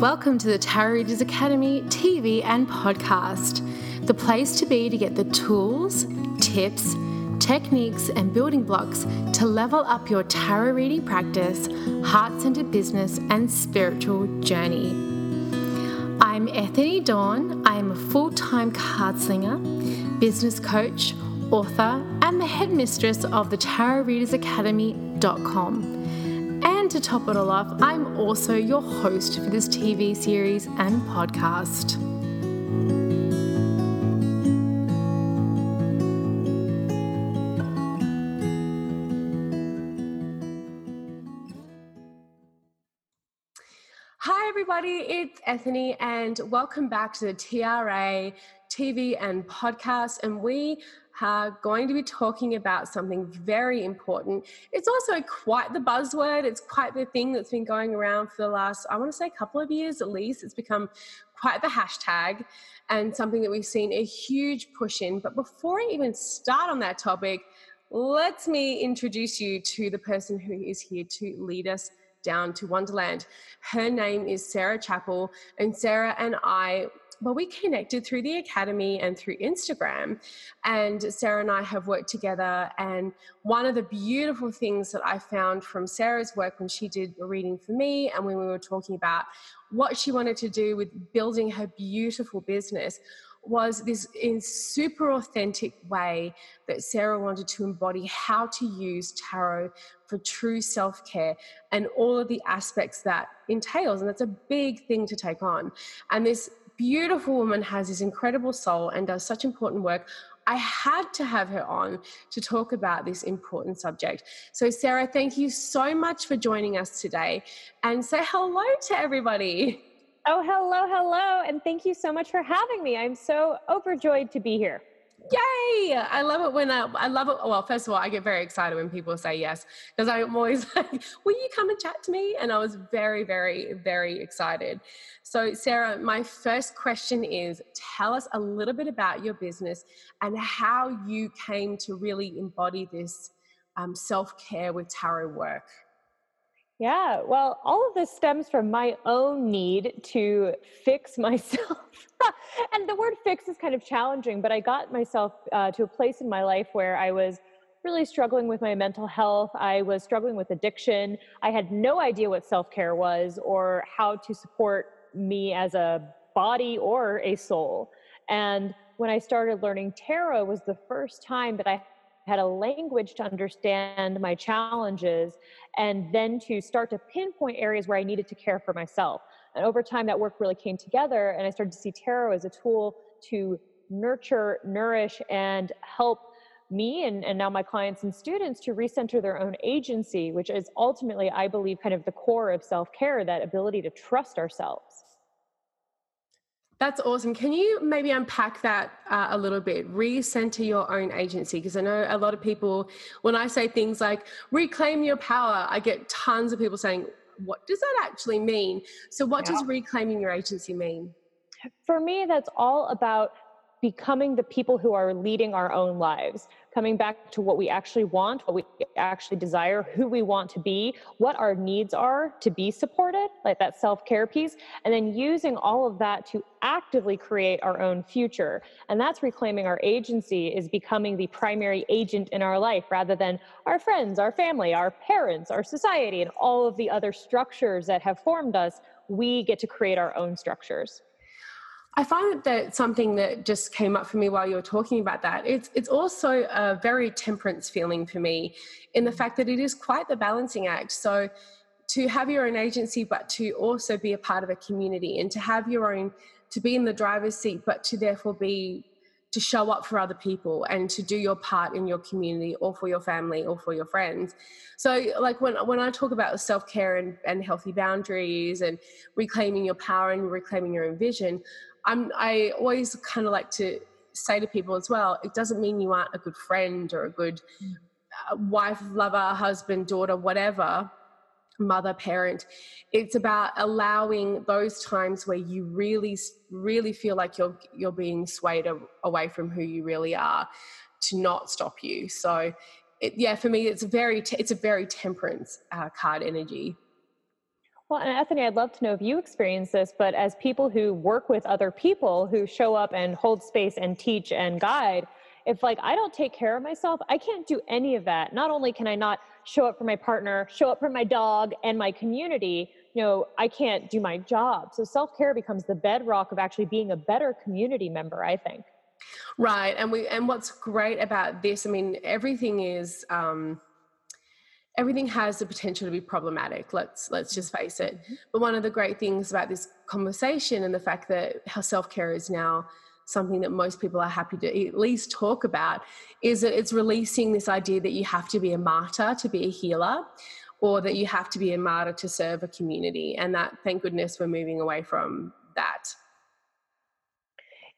Welcome to the Tarot Readers Academy TV and podcast, the place to be to get the tools, tips, techniques, and building blocks to level up your tarot reading practice, heart centered business, and spiritual journey. I'm Ethany Dawn. I am a full time card slinger, business coach, author, and the headmistress of the Tarot Readers Academy.com. And to top it all off, I'm also your host for this TV series and podcast. Hi, everybody, it's Ethany, and welcome back to the TRA TV and podcast. And we are going to be talking about something very important. It's also quite the buzzword, it's quite the thing that's been going around for the last, I want to say, a couple of years at least. It's become quite the hashtag and something that we've seen a huge push in. But before I even start on that topic, let me introduce you to the person who is here to lead us down to Wonderland. Her name is Sarah Chappell, and Sarah and I well, we connected through the academy and through Instagram. And Sarah and I have worked together. And one of the beautiful things that I found from Sarah's work when she did a reading for me and when we were talking about what she wanted to do with building her beautiful business was this in super authentic way that Sarah wanted to embody how to use tarot for true self-care and all of the aspects that entails and that's a big thing to take on and this beautiful woman has this incredible soul and does such important work. I had to have her on to talk about this important subject. So, Sarah, thank you so much for joining us today and say hello to everybody. Oh, hello, hello. And thank you so much for having me. I'm so overjoyed to be here. Yay! I love it when I, uh, I love it. Well, first of all, I get very excited when people say yes because I'm always like, "Will you come and chat to me?" And I was very, very, very excited. So, Sarah, my first question is: Tell us a little bit about your business and how you came to really embody this um, self care with tarot work. Yeah, well, all of this stems from my own need to fix myself. and the word fix is kind of challenging, but I got myself uh, to a place in my life where I was really struggling with my mental health. I was struggling with addiction. I had no idea what self care was or how to support me as a body or a soul. And when I started learning tarot was the first time that I had a language to understand my challenges and then to start to pinpoint areas where I needed to care for myself. And over time, that work really came together, and I started to see tarot as a tool to nurture, nourish, and help me and, and now my clients and students to recenter their own agency, which is ultimately, I believe, kind of the core of self care that ability to trust ourselves. That's awesome. Can you maybe unpack that uh, a little bit? Recenter your own agency. Because I know a lot of people, when I say things like reclaim your power, I get tons of people saying, what does that actually mean? So, what yeah. does reclaiming your agency mean? For me, that's all about becoming the people who are leading our own lives, coming back to what we actually want, what we actually desire, who we want to be, what our needs are to be supported, like that self care piece, and then using all of that to actively create our own future. And that's reclaiming our agency, is becoming the primary agent in our life rather than our friends, our family, our parents, our society, and all of the other structures that have formed us. We get to create our own structures. I find that something that just came up for me while you were talking about that. It's it's also a very temperance feeling for me, in the fact that it is quite the balancing act. So, to have your own agency, but to also be a part of a community, and to have your own, to be in the driver's seat, but to therefore be to show up for other people and to do your part in your community or for your family or for your friends. So like when when I talk about self-care and, and healthy boundaries and reclaiming your power and reclaiming your own vision, I'm I always kind of like to say to people as well, it doesn't mean you aren't a good friend or a good uh, wife, lover, husband, daughter, whatever, mother, parent. It's about allowing those times where you really, really feel like you're you're being swayed away from who you really are, to not stop you. So, it, yeah, for me, it's a very it's a very temperance uh, card energy. Well, and Ethany, I'd love to know if you experience this, but as people who work with other people who show up and hold space and teach and guide, if like I don't take care of myself, I can't do any of that. Not only can I not show up for my partner, show up for my dog and my community, you know, I can't do my job. So self-care becomes the bedrock of actually being a better community member, I think. Right. And we and what's great about this, I mean, everything is um everything has the potential to be problematic let's let's just face it. Mm-hmm. but one of the great things about this conversation and the fact that how self-care is now something that most people are happy to at least talk about is that it's releasing this idea that you have to be a martyr to be a healer or that you have to be a martyr to serve a community. And that thank goodness we're moving away from that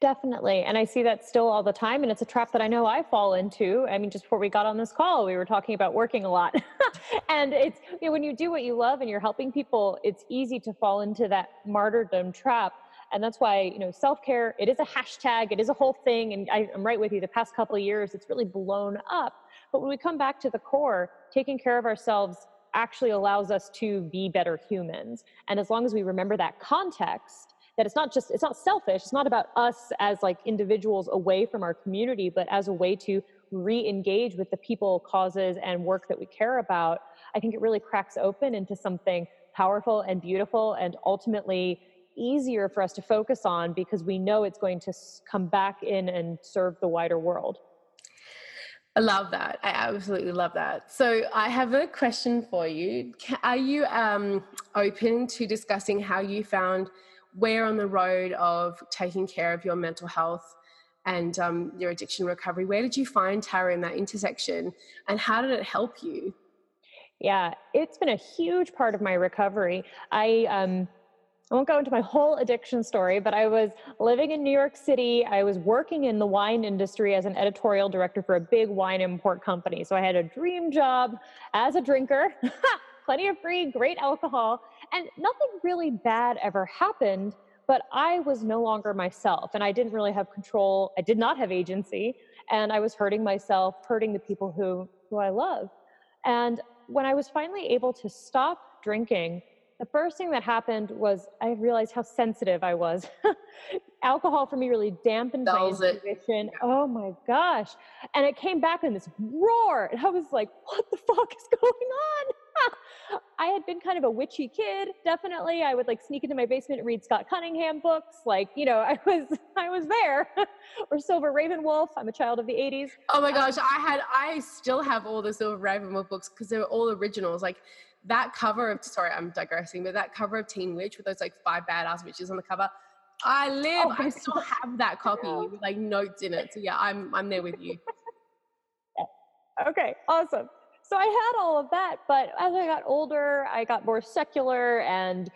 Definitely. And I see that still all the time. And it's a trap that I know I fall into. I mean, just before we got on this call, we were talking about working a lot. and it's, you know, when you do what you love and you're helping people, it's easy to fall into that martyrdom trap. And that's why, you know, self care, it is a hashtag, it is a whole thing. And I, am right with you. The past couple of years, it's really blown up. But when we come back to the core, taking care of ourselves actually allows us to be better humans. And as long as we remember that context, that it's not just it's not selfish it's not about us as like individuals away from our community but as a way to re-engage with the people causes and work that we care about i think it really cracks open into something powerful and beautiful and ultimately easier for us to focus on because we know it's going to come back in and serve the wider world I love that. I absolutely love that. So I have a question for you. Are you um, open to discussing how you found where on the road of taking care of your mental health and um, your addiction recovery, where did you find tarot in that intersection and how did it help you? Yeah, it's been a huge part of my recovery. I, um, I won't go into my whole addiction story, but I was living in New York City. I was working in the wine industry as an editorial director for a big wine import company. So I had a dream job as a drinker, plenty of free, great alcohol. And nothing really bad ever happened, but I was no longer myself and I didn't really have control. I did not have agency and I was hurting myself, hurting the people who, who I love. And when I was finally able to stop drinking, the first thing that happened was I realized how sensitive I was. Alcohol for me really dampened Dulls my intuition. Oh my gosh. And it came back in this roar. And I was like, what the fuck is going on? I had been kind of a witchy kid, definitely. I would like sneak into my basement and read Scott Cunningham books. Like, you know, I was I was there. or Silver Ravenwolf. I'm a child of the 80s. Oh my gosh, um, I had I still have all the Silver Ravenwolf books because they were all originals. Like that cover of sorry, I'm digressing, but that cover of Teen Witch with those like five badass witches on the cover. I live, oh, I still have that copy with like notes in it. So yeah, I'm I'm there with you. okay, awesome so I had all of that, but as I got older, I got more secular and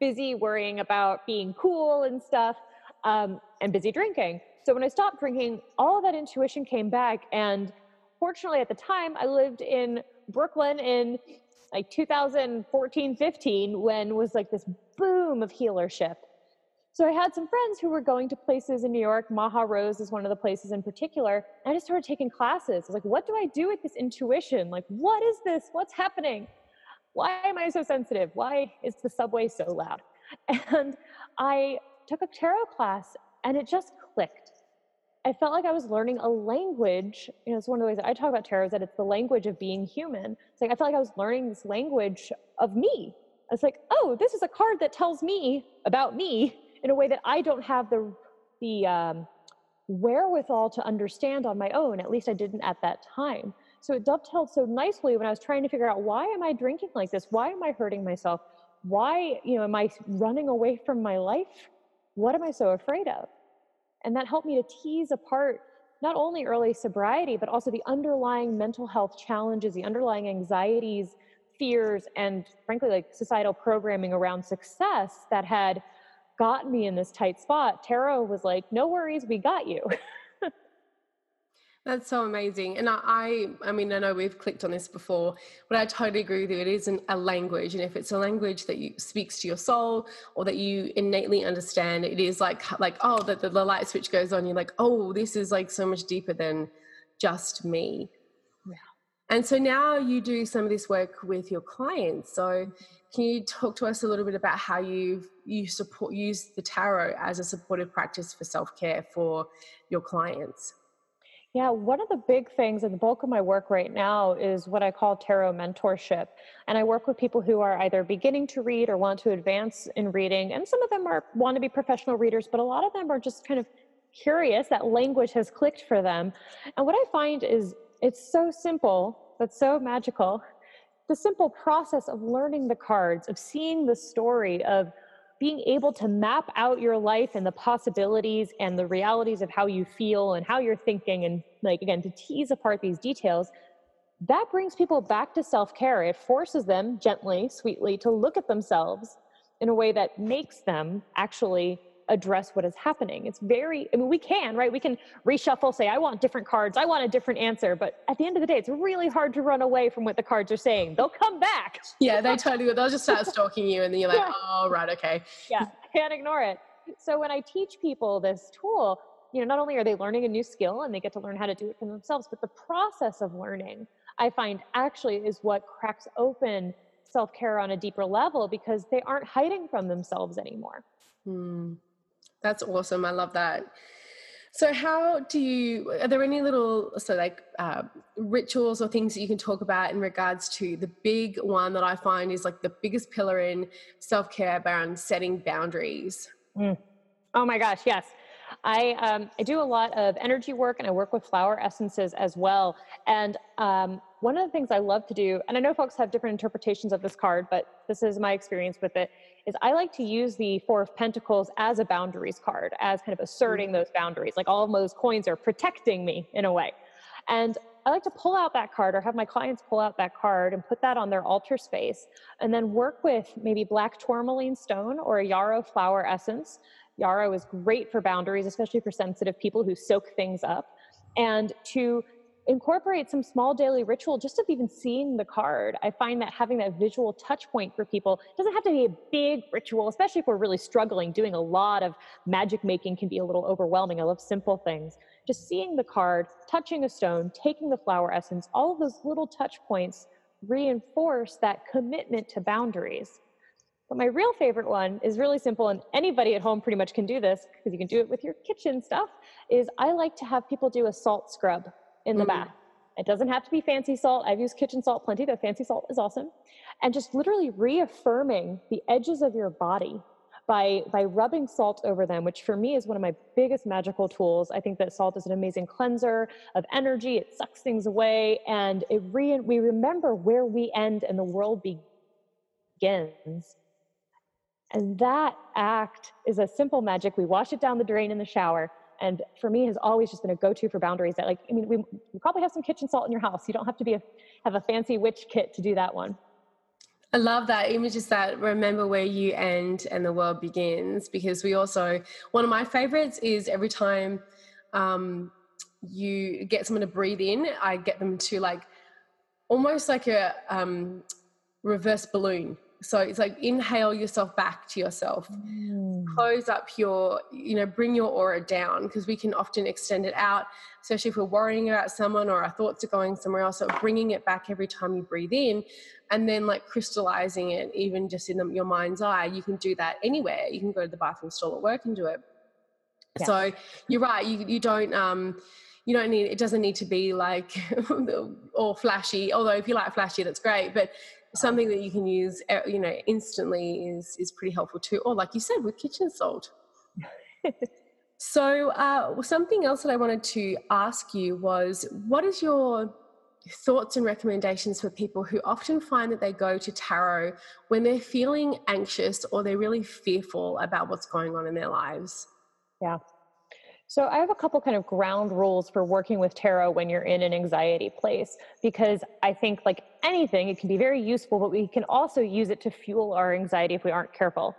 busy worrying about being cool and stuff, um, and busy drinking. So when I stopped drinking, all of that intuition came back. And fortunately, at the time, I lived in Brooklyn in like 2014, 15, when was like this boom of healership. So I had some friends who were going to places in New York. Maha Rose is one of the places in particular. I just started taking classes. I was like, what do I do with this intuition? Like, what is this? What's happening? Why am I so sensitive? Why is the subway so loud? And I took a tarot class and it just clicked. I felt like I was learning a language. You know, it's one of the ways that I talk about tarot is that it's the language of being human. It's like I felt like I was learning this language of me. I was like, oh, this is a card that tells me about me in a way that I don't have the the um, wherewithal to understand on my own. At least I didn't at that time. So it dovetailed so nicely when I was trying to figure out why am I drinking like this? Why am I hurting myself? Why, you know, am I running away from my life? What am I so afraid of? And that helped me to tease apart not only early sobriety, but also the underlying mental health challenges, the underlying anxieties, fears, and frankly, like societal programming around success that had gotten me in this tight spot, Tarot was like, no worries, we got you. That's so amazing. And I, I mean, I know we've clicked on this before, but I totally agree with you. It isn't a language. And if it's a language that you speaks to your soul or that you innately understand, it is like, like, oh, the, the, the light switch goes on. You're like, oh, this is like so much deeper than just me. Yeah. And so now you do some of this work with your clients. So can you talk to us a little bit about how you you support use the tarot as a supportive practice for self-care for your clients? Yeah, one of the big things and the bulk of my work right now is what I call tarot mentorship. And I work with people who are either beginning to read or want to advance in reading. And some of them are want to be professional readers, but a lot of them are just kind of curious that language has clicked for them. And what I find is it's so simple, but so magical. The simple process of learning the cards, of seeing the story, of being able to map out your life and the possibilities and the realities of how you feel and how you're thinking and like again to tease apart these details that brings people back to self-care. It forces them gently sweetly to look at themselves in a way that makes them actually address what is happening. It's very, I mean, we can, right? We can reshuffle, say, I want different cards, I want a different answer. But at the end of the day, it's really hard to run away from what the cards are saying. They'll come back. Yeah, they totally will. They'll just start stalking you, and then you're like, yeah. oh, right, okay. Yeah, can't ignore it. So when I teach people this tool, you know, not only are they learning a new skill and they get to learn how to do it for themselves, but the process of learning, I find actually is what cracks open self care on a deeper level because they aren't hiding from themselves anymore. Hmm. That's awesome. I love that. So, how do you? Are there any little so like uh, rituals or things that you can talk about in regards to the big one that I find is like the biggest pillar in self care around setting boundaries? Mm. Oh my gosh, yes. I um, I do a lot of energy work and I work with flower essences as well. And um, one of the things I love to do, and I know folks have different interpretations of this card, but this is my experience with it, is I like to use the Four of Pentacles as a boundaries card, as kind of asserting mm-hmm. those boundaries. Like all of those coins are protecting me in a way. And I like to pull out that card or have my clients pull out that card and put that on their altar space and then work with maybe black tourmaline stone or a yarrow flower essence. Yarrow is great for boundaries, especially for sensitive people who soak things up. And to incorporate some small daily ritual just of even seeing the card. I find that having that visual touch point for people doesn't have to be a big ritual, especially if we're really struggling. Doing a lot of magic making can be a little overwhelming. I love simple things. Just seeing the card, touching a stone, taking the flower essence, all of those little touch points reinforce that commitment to boundaries. But my real favorite one is really simple, and anybody at home pretty much can do this because you can do it with your kitchen stuff. Is I like to have people do a salt scrub in the mm. bath. It doesn't have to be fancy salt. I've used kitchen salt plenty, but fancy salt is awesome. And just literally reaffirming the edges of your body by by rubbing salt over them, which for me is one of my biggest magical tools. I think that salt is an amazing cleanser of energy. It sucks things away, and it re- we remember where we end and the world begins. And that act is a simple magic. We wash it down the drain in the shower and for me has always just been a go-to for boundaries that like i mean we, probably have some kitchen salt in your house you don't have to be a, have a fancy witch kit to do that one I love that image is that remember where you end and the world begins because we also one of my favorites is every time um, you get someone to breathe in, I get them to like almost like a um, reverse balloon. So it's like inhale yourself back to yourself, mm. close up your, you know, bring your aura down because we can often extend it out, especially if we're worrying about someone or our thoughts are going somewhere else. So bringing it back every time you breathe in and then like crystallizing it, even just in the, your mind's eye. You can do that anywhere. You can go to the bathroom stall at work and do it. Yeah. So you're right. You, you don't, um, you don't need it doesn't need to be like all flashy although if you like flashy that's great but something that you can use uh, you know instantly is is pretty helpful too or like you said with kitchen salt. So uh, something else that i wanted to ask you was what is your thoughts and recommendations for people who often find that they go to tarot when they're feeling anxious or they're really fearful about what's going on in their lives? Yeah so I have a couple kind of ground rules for working with tarot when you're in an anxiety place because I think like anything it can be very useful but we can also use it to fuel our anxiety if we aren't careful.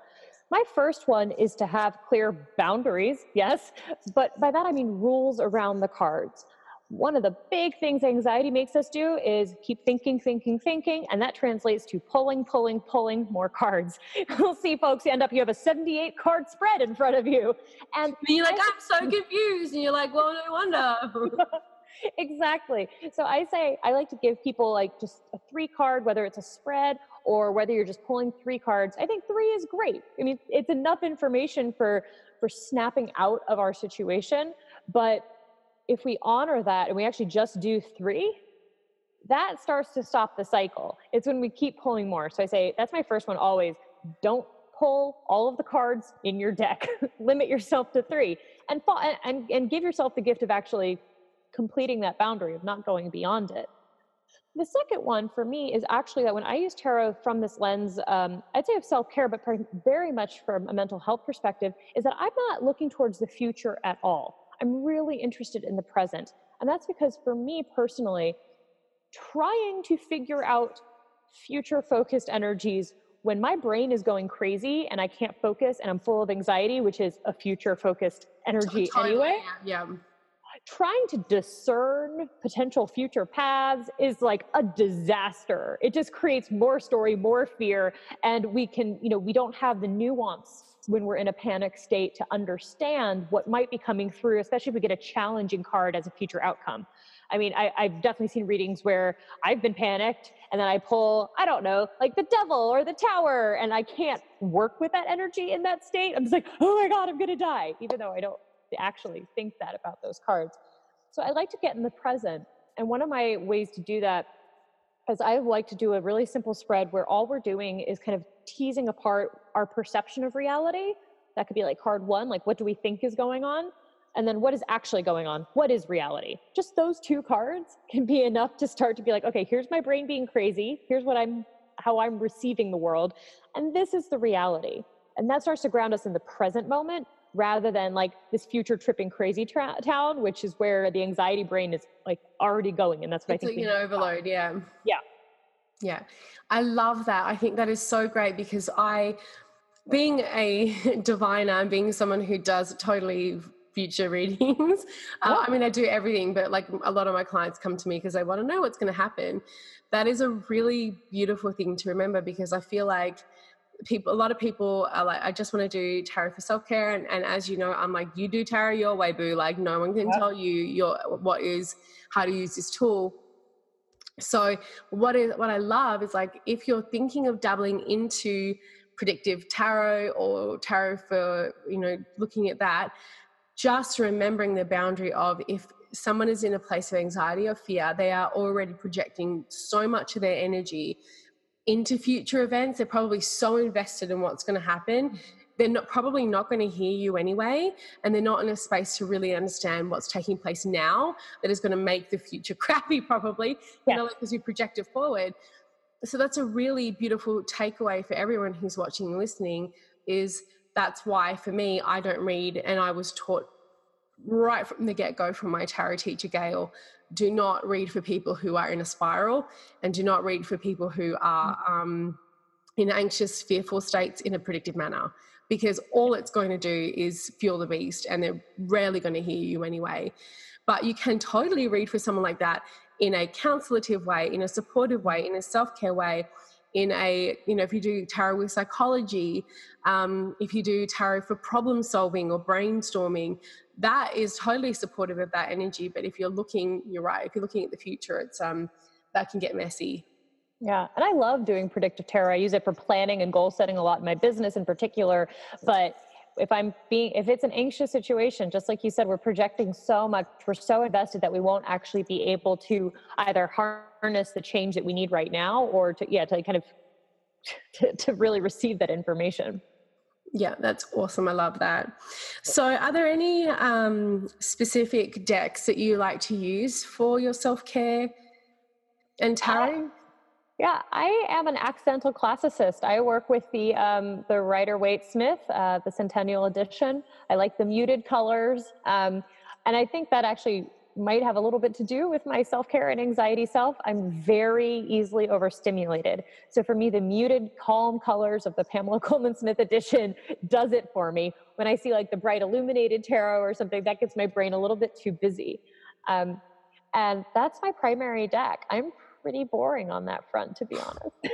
My first one is to have clear boundaries, yes, but by that I mean rules around the cards one of the big things anxiety makes us do is keep thinking, thinking, thinking, and that translates to pulling, pulling, pulling more cards. You'll see folks end up, you have a 78 card spread in front of you. And, and you're like, I'm so confused. And you're like, well, no wonder. exactly. So I say I like to give people like just a three card, whether it's a spread or whether you're just pulling three cards. I think three is great. I mean, it's enough information for for snapping out of our situation. But if we honor that and we actually just do three, that starts to stop the cycle. It's when we keep pulling more. So I say that's my first one always. Don't pull all of the cards in your deck. Limit yourself to three, and, and and give yourself the gift of actually completing that boundary of not going beyond it. The second one for me is actually that when I use tarot from this lens, um, I'd say of self care, but very much from a mental health perspective, is that I'm not looking towards the future at all. I'm really interested in the present. And that's because for me personally, trying to figure out future focused energies when my brain is going crazy and I can't focus and I'm full of anxiety, which is a future focused energy totally, anyway. Yeah. Trying to discern potential future paths is like a disaster. It just creates more story, more fear, and we can, you know, we don't have the nuance when we're in a panic state to understand what might be coming through, especially if we get a challenging card as a future outcome. I mean, I, have definitely seen readings where I've been panicked and then I pull, I don't know, like the devil or the tower, and I can't work with that energy in that state. I'm just like, oh my God, I'm gonna die, even though I don't actually think that about those cards. So I like to get in the present. And one of my ways to do that is I like to do a really simple spread where all we're doing is kind of teasing apart our perception of reality. That could be like card one, like what do we think is going on? and then what is actually going on? What is reality? Just those two cards can be enough to start to be like okay here's my brain being crazy. Here's what i'm how i'm receiving the world. And this is the reality. And that starts to ground us in the present moment rather than like this future tripping crazy tra- town which is where the anxiety brain is like already going and that's what it's i think like an overload yeah yeah yeah i love that i think that is so great because i being a diviner and being someone who does totally future readings. Uh, I mean, I do everything, but like a lot of my clients come to me because they want to know what's going to happen. That is a really beautiful thing to remember because I feel like people a lot of people are like i just want to do tarot for self-care and, and as you know i'm like you do tarot your way boo like no one can tell you your what is how to use this tool. So what is what i love is like if you're thinking of dabbling into predictive tarot or tarot for you know looking at that just remembering the boundary of if someone is in a place of anxiety or fear, they are already projecting so much of their energy into future events. They're probably so invested in what's going to happen. Mm-hmm. They're not probably not going to hear you anyway, and they're not in a space to really understand what's taking place now that is going to make the future crappy, probably, yeah. you know, because you project it forward. So that's a really beautiful takeaway for everyone who's watching and listening is that's why for me, I don't read, and I was taught right from the get go from my tarot teacher, Gail do not read for people who are in a spiral and do not read for people who are mm. um, in anxious, fearful states in a predictive manner because all it's going to do is fuel the beast and they're rarely going to hear you anyway. But you can totally read for someone like that in a consultative way, in a supportive way, in a self care way in a you know if you do tarot with psychology um, if you do tarot for problem solving or brainstorming that is totally supportive of that energy but if you're looking you're right if you're looking at the future it's um that can get messy yeah, and I love doing predictive tarot. I use it for planning and goal setting a lot in my business in particular. But if I'm being, if it's an anxious situation, just like you said, we're projecting so much, we're so invested that we won't actually be able to either harness the change that we need right now or to, yeah, to kind of, to, to really receive that information. Yeah, that's awesome. I love that. So, are there any um, specific decks that you like to use for your self care and tarot? Yeah, I am an accidental classicist. I work with the um, the Rider Waite Smith, uh, the Centennial Edition. I like the muted colors, um, and I think that actually might have a little bit to do with my self care and anxiety self. I'm very easily overstimulated, so for me, the muted, calm colors of the Pamela Colman Smith Edition does it for me. When I see like the bright illuminated tarot or something, that gets my brain a little bit too busy. Um, and that's my primary deck. I'm pretty boring on that front, to be honest. I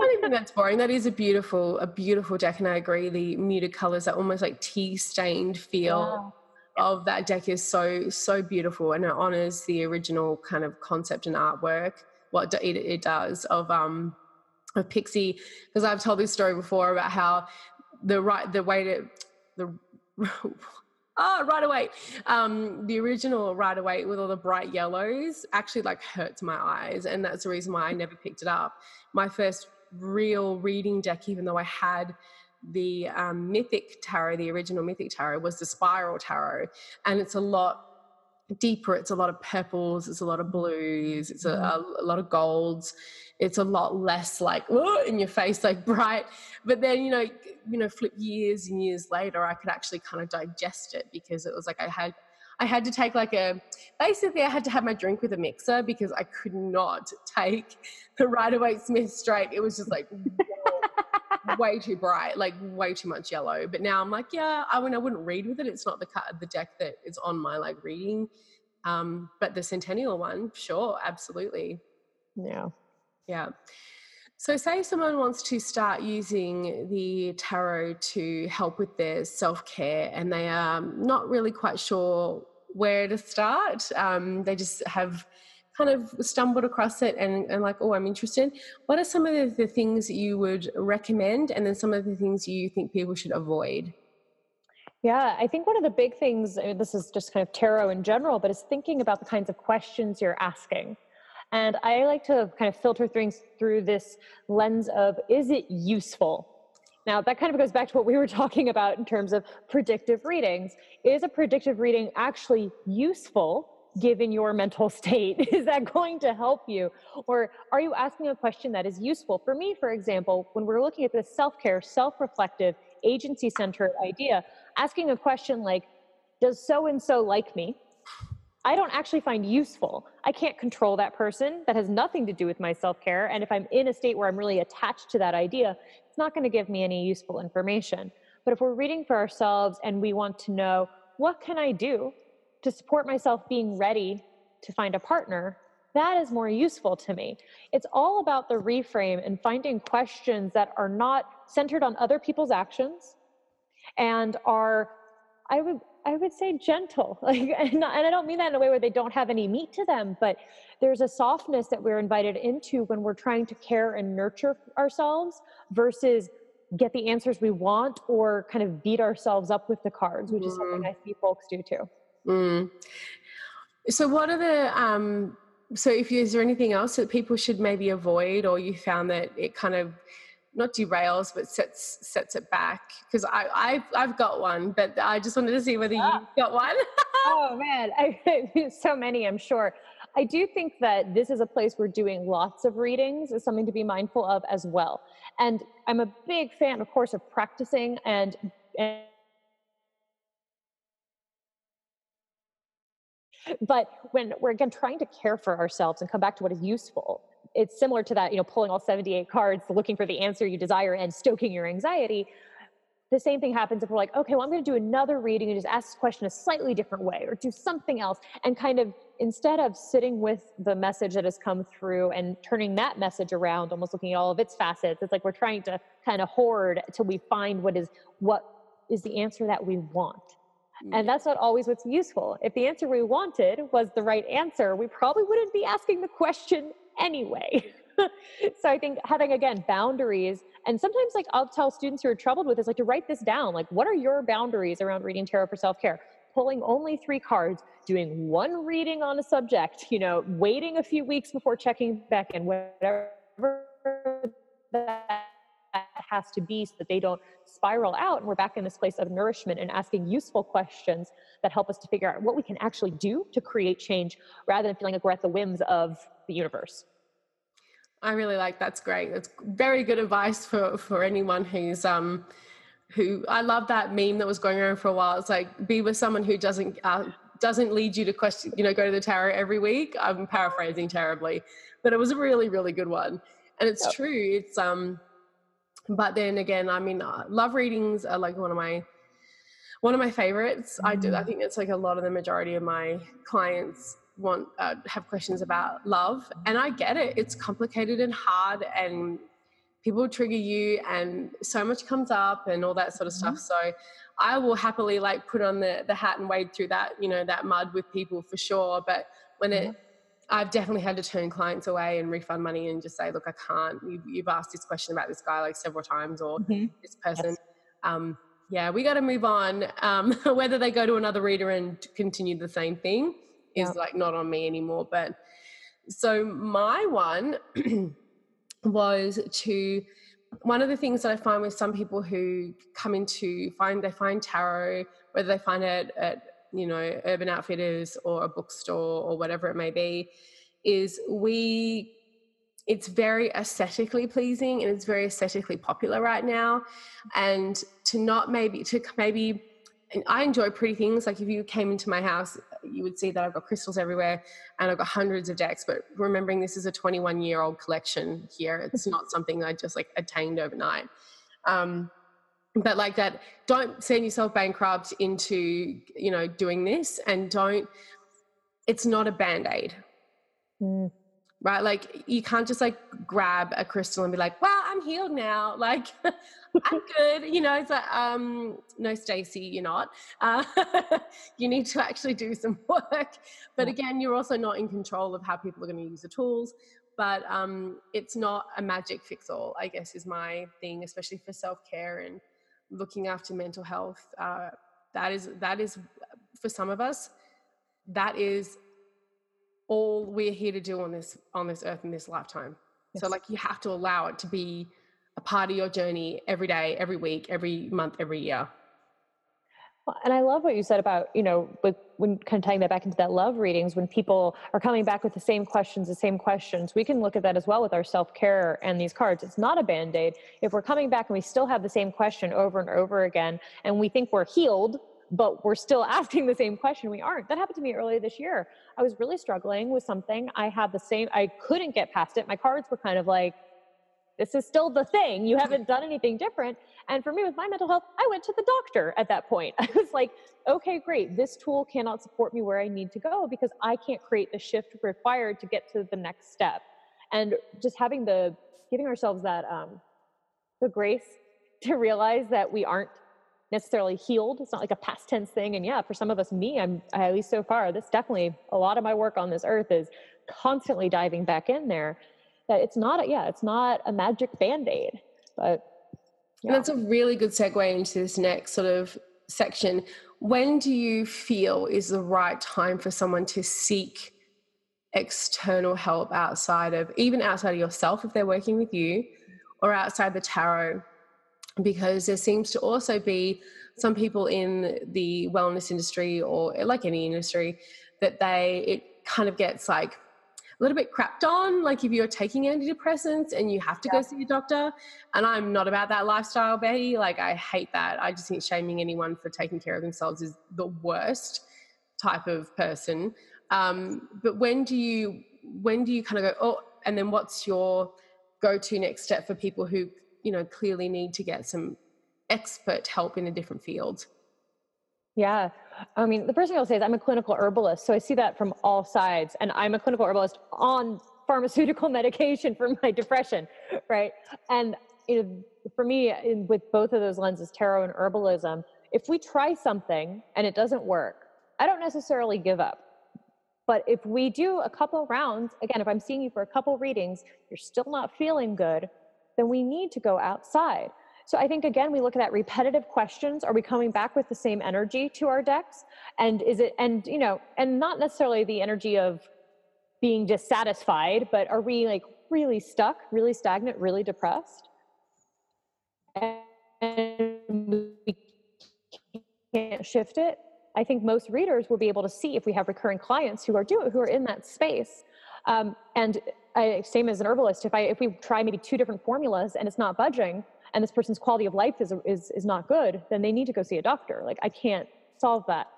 don't think that's boring. That is a beautiful, a beautiful deck, and I agree. The muted colors are almost like tea stained feel. of that deck is so so beautiful and it honors the original kind of concept and artwork what it, it does of um of pixie because i've told this story before about how the right the way to the ah Rider Waite. Um the original Rider Waite with all the bright yellows actually like hurts my eyes and that's the reason why i never picked it up. My first real reading deck even though i had the um, mythic tarot the original mythic tarot was the spiral tarot and it's a lot deeper it's a lot of purples it's a lot of blues it's a, mm-hmm. a, lot of golds. It's a lot less like in your face like bright. But then you know you know flip years and years later i could actually kind of digest it because it was like i had i had to take like a basically i had to have my drink with a mixer because i could not take the Rider Waite Smith straight. It was just like way too bright, like way too much yellow. But now I'm like, yeah, I mean, I wouldn't read with it. It's not the cut the deck that is on my like reading. Um, but the Centennial one, sure, absolutely. Yeah. Yeah. So, say someone wants to start using the tarot to help with their self care and they are not really quite sure where to start. Um, they just have kind of stumbled across it and, and like, oh, I'm interested. What are some of the, the things that you would recommend and then some of the things you think people should avoid? Yeah, I think one of the big things, I mean, this is just kind of tarot in general, but is thinking about the kinds of questions you're asking. And I like to kind of filter things through this lens of is it useful? Now, that kind of goes back to what we were talking about in terms of predictive readings. Is a predictive reading actually useful given your mental state? Is that going to help you? Or are you asking a question that is useful? For me, for example, when we're looking at this self care, self reflective, agency centered idea, asking a question like, Does so and so like me? I don't actually find useful. I can't control that person. That has nothing to do with my self care. And if I'm in a state where I'm really attached to that idea, it's not going to give me any useful information. But if we're reading for ourselves and we want to know, what can I do to support myself being ready to find a partner, that is more useful to me. It's all about the reframe and finding questions that are not centered on other people's actions and are, I would, I would say gentle. Like, and, I don't mean that in a way where they don't have any meat to them, but there's a softness that we're invited into when we're trying to care and nurture ourselves versus get the answers we want or kind of beat ourselves up with the cards, which mm. is something mm-hmm. I see folks do too. Mm. So, what are the um, so if you, is there anything else that people should maybe avoid, or you found that it kind of not derails but sets sets it back? Because I I've, I've got one, but I just wanted to see whether you ah. got one. oh man, I, so many, I'm sure. I do think that this is a place where doing lots of readings is something to be mindful of as well. And I'm a big fan, of course, of practicing and, and but when we're again trying to care for ourselves and come back to what is useful it's similar to that you know pulling all 78 cards looking for the answer you desire and stoking your anxiety. The same thing happens if we're like okay well i'm going to do another reading and just ask this question a slightly different way or do something else and kind of instead of sitting with the message that has come through and turning that message around almost looking at all of its facets it's like we're trying to kind of hoard till we find what is what is the answer that we want and that's not always what's useful. If the answer we wanted was the right answer, we probably wouldn't be asking the question anyway. so I think having again boundaries and sometimes like I'll tell students who are troubled with this like to write this down like what are your boundaries around reading tarot for self-care pulling only 3 cards doing one reading on a subject you know waiting a few weeks before checking back in whatever that has to be so that they don't spiral out. And we're back in this place of nourishment and asking useful questions that help us to figure out what we can actually do to create change rather than feeling like we're at the whims of the universe. I really like that's great. That's very good advice for for anyone who's um who i love that meme that was going around for a while. It's like be with someone who doesn't uh, doesn't lead you to question you know go to the tarot every week. I'm paraphrasing terribly but it was a really really good one. And it's yep. true. It's um but then again i mean uh, love readings are like one of my one of my favorites mm. i do i mm. think it's like a lot of the majority of my clients want uh, have questions about love and i get it it's complicated and hard and people trigger you and so much comes up and all that sort of mm-hmm. stuff so i will happily like put on the the hat and wade through that you know that mud with people for sure but when mm-hmm. it I've definitely had to turn clients away and refund money and just say, look, I can't. You've, you've asked this question about this guy like several times or mm-hmm. this person. Yes. Um, yeah, we got to move on. Um, whether they go to another reader and continue the same thing is like not on me anymore. But so my one was to one of the things that I find with some people who come into find they find tarot, whether they find it at you know Urban Outfitters or a bookstore or whatever it may be, is we it's very aesthetically pleasing and it's very aesthetically popular right now and to not maybe to maybe and I enjoy pretty things. Like if you came into my house, you would see that I've got crystals everywhere and I've got hundreds of decks. But remembering this is a 21 year old collection here, it's not something I just like attained overnight. Um, but like that, don't send yourself bankrupt into you know doing this, and don't. It's not a band aid. Mm right? Like you can't just like grab a crystal and be like, "Well, I'm healed now." Like I'm good, you know. It's like, um, no, Stacy, you're not. Uh, you need to actually do some work. But again, you're also not in control of how people are going to use the tools. But um, it's not a magic fix all. I guess is my thing, especially for self care and looking after mental health. Uh, that is that is for some of us. That is all we're here to do on this on this earth in this lifetime. Yes. So like you have to allow it to be a part of your journey every day, every week, every month, every year. And I love what you said about, you know, with when kind of tying that back into that love readings, when people are coming back with the same questions, the same questions, we can look at that as well with our self care and these cards. It's not a band aid. If we're coming back and we still have the same question over and over again, and we think we're healed, but we're still asking the same question. We aren't. That happened to me earlier this year. I was really struggling with something. I had the same, I couldn't get past it. My cards were kind of like, this is still the thing. You haven't done anything different. And for me, with my mental health, I went to the doctor at that point. I was like, okay, great. This tool cannot support me where I need to go because I can't create the shift required to get to the next step. And just having the, giving ourselves that, um, the grace to realize that we aren't necessarily healed. It's not like a past tense thing. And yeah, for some of us, me, I'm at least so far, this definitely a lot of my work on this earth is constantly diving back in there. That it's not a, yeah, it's not a magic band-aid. But yeah. And that's a really good segue into this next sort of section. When do you feel is the right time for someone to seek external help outside of even outside of yourself if they're working with you or outside the tarot because there seems to also be some people in the wellness industry or like any industry that they it kind of gets like little bit crapped on like if you're taking antidepressants and you have to yeah. go see a doctor and i'm not about that lifestyle betty like i hate that. I just think shaming anyone for taking care of themselves is the worst type of person. Um, but when do you when do you kind of go oh and then what's your go-to next step for people who you know clearly need to get some expert help in a different field yeah. I mean the first thing i'll say is i'm a clinical herbalist so i see that from all sides and i'm a clinical herbalist on pharmaceutical medication for my depression right? And you know for me in, with both of those lenses tarot and herbalism if we try something and it doesn't work i don't necessarily give up. But if we do a couple rounds again if i'm seeing you for a couple readings you're still not feeling good then we need to go outside. So I think again, we look at that repetitive questions. Are we coming back with the same energy to our decks? And is it, and you know, and not necessarily the energy of being dissatisfied, but are we like really stuck, really stagnant, really depressed? And we can't shift it. I think most readers will be able to see if we have recurring clients who are doing who are in that space. Um, and I, same as an herbalist, if I if we try maybe two different formulas and it's not budging, and this person's quality of life is is is not good, then they need to go see a doctor. Like I can't solve that.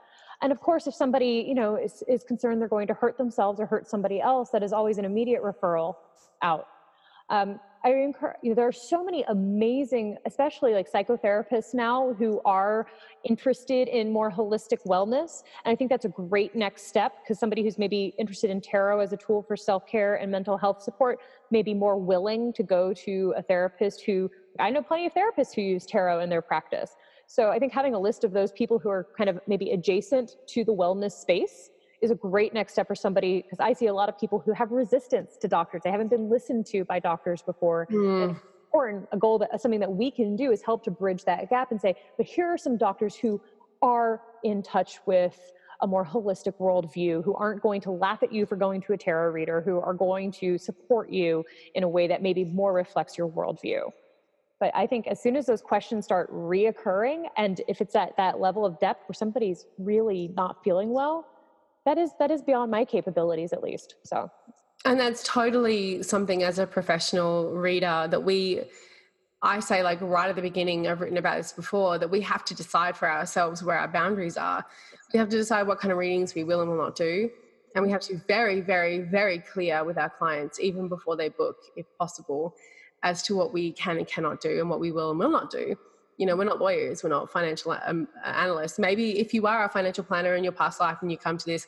And of course, if somebody you know is is concerned they're going to hurt themselves or hurt somebody else, that is always an immediate referral out. Um, I encourage, you know, there are so many amazing, especially like psychotherapists now who are interested in more holistic wellness. And I think that's a great next step because somebody who's maybe interested in tarot as a tool for self care and mental health support may be more willing to go to a therapist who I know plenty of therapists who use tarot in their practice. So I think having a list of those people who are kind of maybe adjacent to the wellness space is a great next step for somebody because I see a lot of people who have resistance to doctors. They haven't been listened to by doctors before. Mm. important. A goal that something that we can do is help to bridge that gap and say, but here are some doctors who are in touch with a more holistic worldview, who aren't going to laugh at you for going to a tarot reader, who are going to support you in a way that maybe more reflects your worldview. But I think as soon as those questions start reoccurring, and if it's at that level of depth where somebody's really not feeling well, that is that is beyond my capabilities at least so and that's totally something as a professional reader that we I say, like right at the beginning, I've written about this before, that we have to decide for ourselves where our boundaries are. We have to decide what kind of readings we will and will not do. And we have to be very, very, very clear with our clients, even before they book, if possible, as to what we can and cannot do and what we will and will not do. You know we're not lawyers we're not financial um, analysts. Maybe if you are a financial planner in your past life and you come to this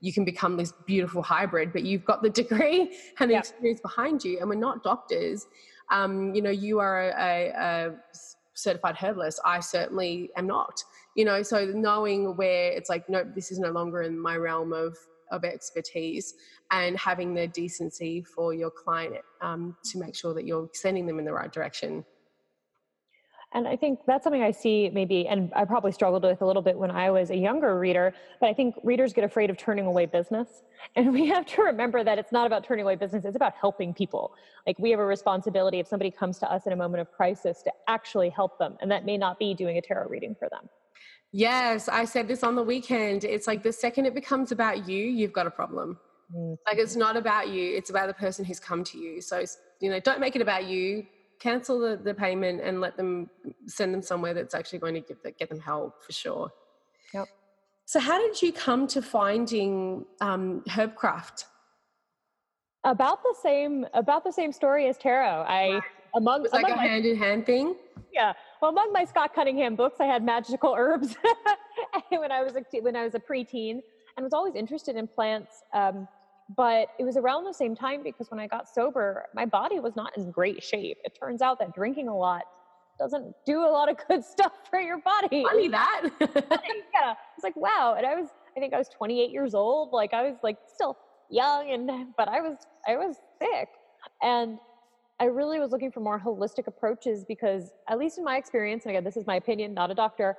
you can become this beautiful hybrid but you've got the degree and the yeah. experience behind you and we're not doctors. Um, you know you are a, a certified herbalist. I certainly am not. You know so knowing where it's like no this is no longer in my realm of of expertise and having the decency for your client um, to make sure that you're sending them in the right direction and I think that's something I see maybe, and I probably struggled with a little bit when I was a younger reader, but I think readers get afraid of turning away business. And we have to remember that it's not about turning away business, it's about helping people. Like we have a responsibility if somebody comes to us in a moment of crisis to actually help them. And that may not be doing a tarot reading for them. Yes, I said this on the weekend. It's like the second it becomes about you, you've got a problem. Mm-hmm. Like it's not about you, it's about the person who's come to you. So, you know, don't make it about you cancel the, the payment and let them send them somewhere that's actually going to give get them help for sure. Yep. So, how did you come to finding um, Herbcraft? About the same, about the same story as tarot. I right. among was like a hand in hand thing. Yeah. Well, among my Scott Cunningham books, I had magical herbs when I was a when I was a preteen, and was always interested in plants. Um, but it was around the same time because when I got sober, my body was not in great shape. It turns out that drinking a lot doesn't do a lot of good stuff for your body. Funny that. yeah. It's like, wow. And I was, I think I was 28 years old. Like I was like still young and, but I was, I was sick. And I really was looking for more holistic approaches because at least in my experience, and again, this is my opinion, not a doctor,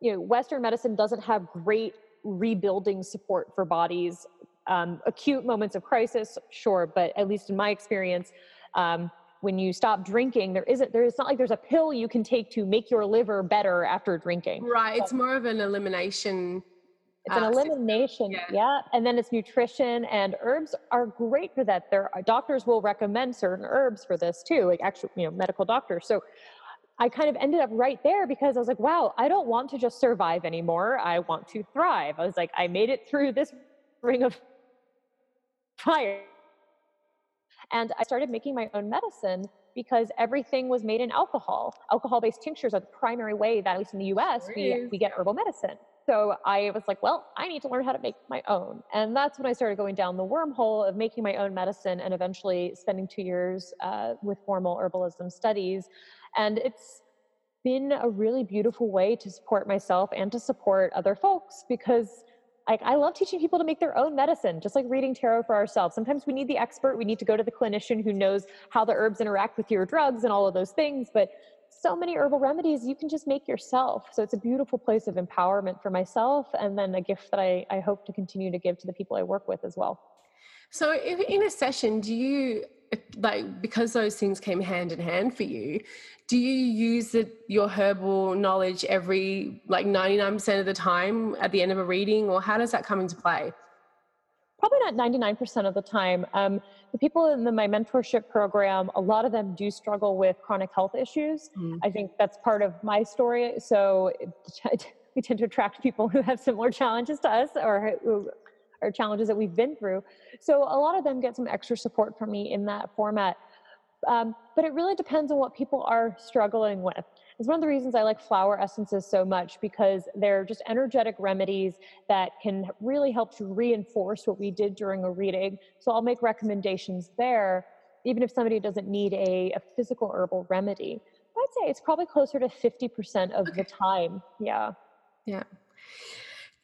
you know, Western medicine doesn't have great rebuilding support for bodies um, acute moments of crisis, sure, but at least in my experience, um, when you stop drinking, there isn't there is not like there's a pill you can take to make your liver better after drinking. Right. So, it's more of an elimination. It's an uh, elimination, yeah. yeah. And then it's nutrition and herbs are great for that. There are, doctors will recommend certain herbs for this too, like actual, you know, medical doctors. So I kind of ended up right there because I was like, wow, I don't want to just survive anymore. I want to thrive. I was like, I made it through this ring of fire. And I started making my own medicine because everything was made in alcohol. Alcohol based tinctures are the primary way that, at least in the US, we, we get herbal medicine. So I was like, well, I need to learn how to make my own. And that's when I started going down the wormhole of making my own medicine and eventually spending two years uh, with formal herbalism studies. And it's been a really beautiful way to support myself and to support other folks because I love teaching people to make their own medicine, just like reading tarot for ourselves. Sometimes we need the expert, we need to go to the clinician who knows how the herbs interact with your drugs and all of those things. But so many herbal remedies you can just make yourself. So it's a beautiful place of empowerment for myself and then a gift that I, I hope to continue to give to the people I work with as well. So in a session, do you like because those things came hand in hand for you do you use the, your herbal knowledge every like 99% of the time at the end of a reading or how does that come into play probably not 99% of the time um, the people in the, my mentorship program a lot of them do struggle with chronic health issues mm. i think that's part of my story so we tend to attract people who have similar challenges to us or or challenges that we've been through. So a lot of them get some extra support from me in that format. Um, but it really depends on what people are struggling with. It's one of the reasons I like flower essences so much because they're just energetic remedies that can really help to reinforce what we did during a reading. So I'll make recommendations there, even if somebody doesn't need a, a physical herbal remedy. I'd say it's probably closer to 50% of okay. the time. Yeah. Yeah.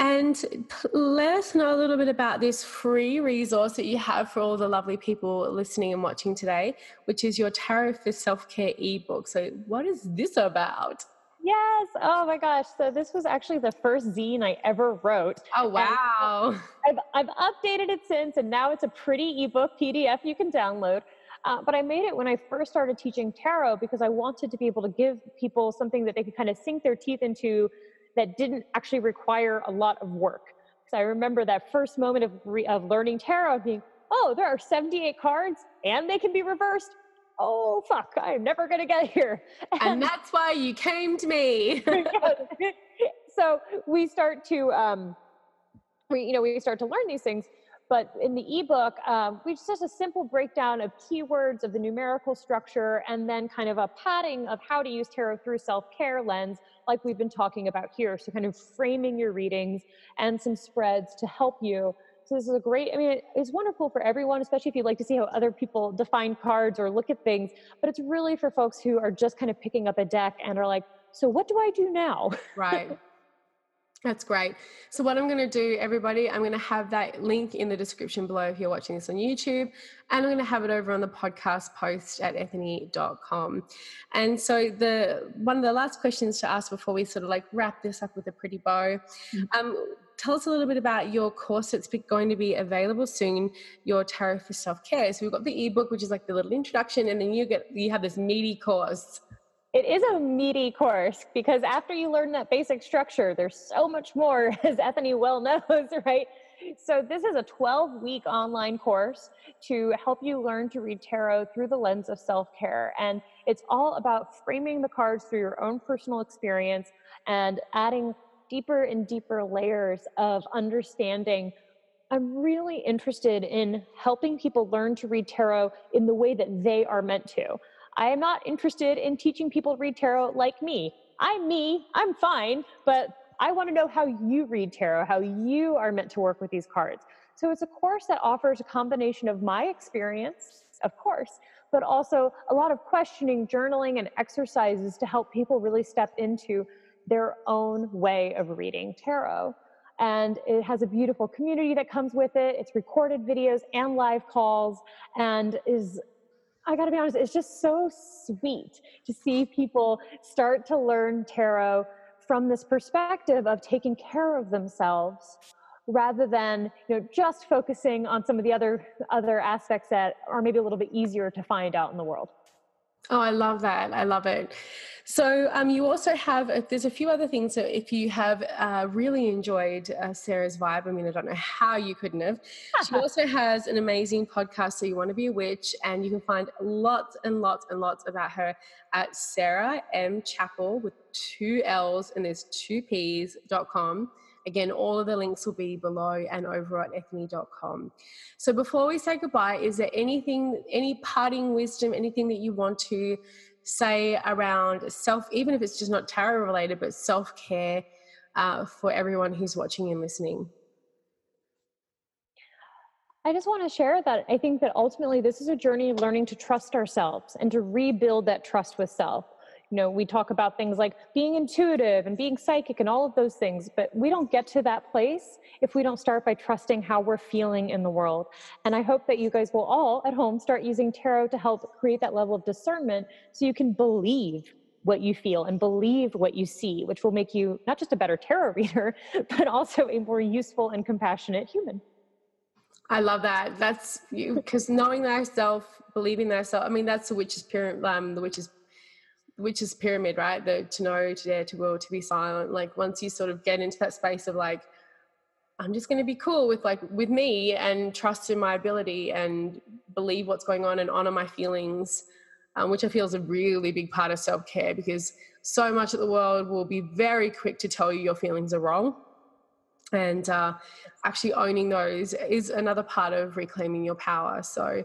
And let us know a little bit about this free resource that you have for all the lovely people listening and watching today, which is your Tarot for Self Care ebook. So, what is this about? Yes. Oh my gosh. So this was actually the first zine I ever wrote. Oh wow. I've I've updated it since and now it's a pretty ebook PDF you can download. Uh, but I made it when I first started teaching tarot because I wanted to be able to give people something that they could kind of sink their teeth into that didn't actually require a lot of work. So I remember that first moment of, re- of learning tarot being, oh, there are 78 cards and they can be reversed. Oh, fuck, I'm never going to get here. And, and, that's why you came to me. so we start to, um, we, you know, we start to learn these things. But in the ebook, um, we just a simple breakdown of keywords, of the numerical structure, and then kind of a padding of how to use tarot through self-care lens, like we've been talking about here. So kind of framing your readings and some spreads to help you. So this is a great, I mean, it's wonderful for everyone, especially if you'd like to see how other people define cards or look at things. But it's really for folks who are just kind of picking up a deck and are like, so what do I do now? Right. That's great. So, what I'm going to do, everybody, I'm going to have that link in the description below if you're watching this on YouTube, and I'm going to have it over on the podcast post at ethany.com. And so, the one of the last questions to ask before we sort of like wrap this up with a pretty bow, mm-hmm. um, tell us a little bit about your course that's going to be available soon, your Tarot for Self Care. So, we've got the ebook, which is like the little introduction, and then you get you have this meaty course. It is a meaty course because after you learn that basic structure, there's so much more, as Ethany well knows, right? So, this is a 12 week online course to help you learn to read tarot through the lens of self care. And it's all about framing the cards through your own personal experience and adding deeper and deeper layers of understanding. I'm really interested in helping people learn to read tarot in the way that they are meant to. I am not interested in teaching people to read tarot like me. I'm me, I'm fine, but I want to know how you read tarot, how you are meant to work with these cards. So it's a course that offers a combination of my experience, of course, but also a lot of questioning, journaling, and exercises to help people really step into their own way of reading tarot. And it has a beautiful community that comes with it. It's recorded videos and live calls and is I got to be honest, it's just so sweet to see people start to learn tarot from this perspective of taking care of themselves rather than you know just focusing on some of the other other aspects that are maybe a little bit easier to find out in the world. Oh, I love that. I love it. So, um, you also have, uh, there's a few other things. So, if you have uh, really enjoyed uh, Sarah's vibe, I mean, I don't know how you couldn't have. she also has an amazing podcast, So You Want to Be a Witch, and you can find lots and lots and lots about her at Sarah M. Chappell with two L's and there's two P's.com. Again, all of the links will be below and over at ethany.com. So before we say goodbye, is there anything, any parting wisdom, anything that you want to say around self, even if it's just not tarot related, but self care uh, for everyone who's watching and listening? I just want to share that I think that ultimately this is a journey of learning to trust ourselves and to rebuild that trust with self you know we talk about things like being intuitive and being psychic and all of those things but we don't get to that place if we don't start by trusting how we're feeling in the world and i hope that you guys will all at home start using tarot to help create that level of discernment so you can believe what you feel and believe what you see which will make you not just a better tarot reader but also a more useful and compassionate human I love that. That's you because knowing thyself, believing thyself. I mean, that's the witch's pyramid. Um, the witch's which is pyramid, right? The to know, to dare, to will, to be silent. Like once you sort of get into that space of like, I'm just going to be cool with like with me and trust in my ability and believe what's going on and honor my feelings, um, which I feel is a really big part of self care because so much of the world will be very quick to tell you your feelings are wrong. And uh, actually owning those is another part of reclaiming your power. So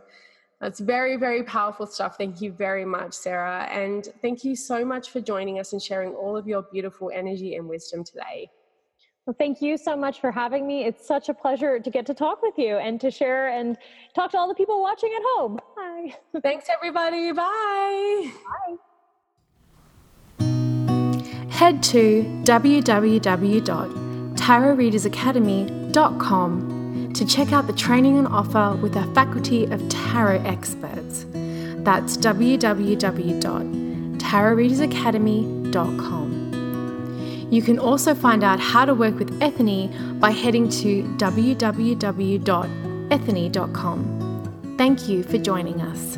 That's very, very powerful stuff. Thank you very much, Sarah. And thank you so much for joining us and sharing all of your beautiful energy and wisdom today. Well, thank you so much for having me. It's such a pleasure to get to talk with you and to share and talk to all the people watching at home. Bye. Thanks, everybody. Bye. Bye. Head to www.tarotreadersacademy.com to check out the training on offer with our faculty of tarot experts. That's www.tarotreadersacademy.com. You can also find out how to work with Ethany by heading to www.ethany.com. Thank you for joining us.